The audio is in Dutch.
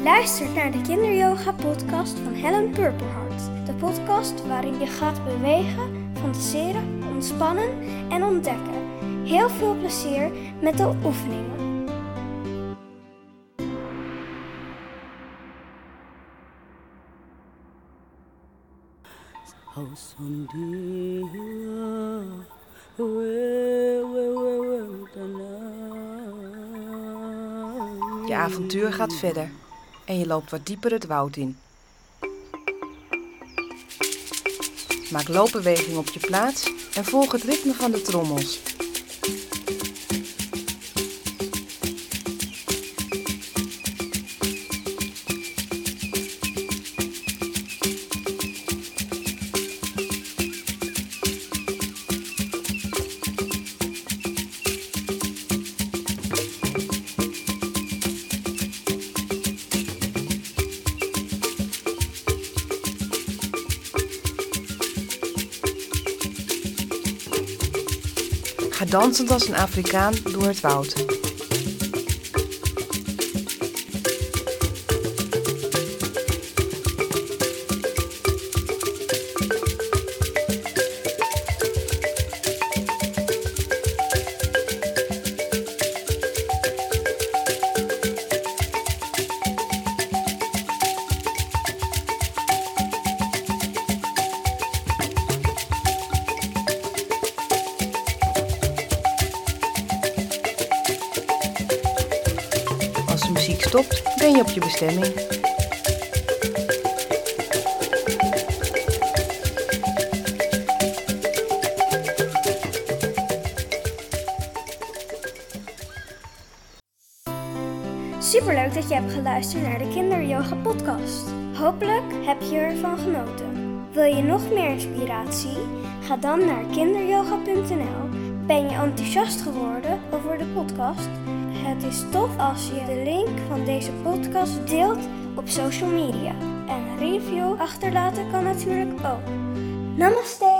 Je luistert naar de Kinderyoga podcast van Helen Purperhart. De podcast waarin je gaat bewegen, fantaseren, ontspannen en ontdekken. Heel veel plezier met de oefeningen. Je avontuur gaat verder en je loopt wat dieper het woud in. Maak loopbeweging op je plaats en volg het ritme van de trommels. Ga dansend als een Afrikaan door het woud. Muziek stopt, ben je op je bestemming. Superleuk dat je hebt geluisterd naar de Kinderyoga podcast. Hopelijk heb je ervan genoten. Wil je nog meer inspiratie? Ga dan naar kinderyoga.nl. Ben je enthousiast geworden over de podcast? Het is tof als je de link van deze podcast deelt op social media. En review achterlaten kan natuurlijk ook. Namaste!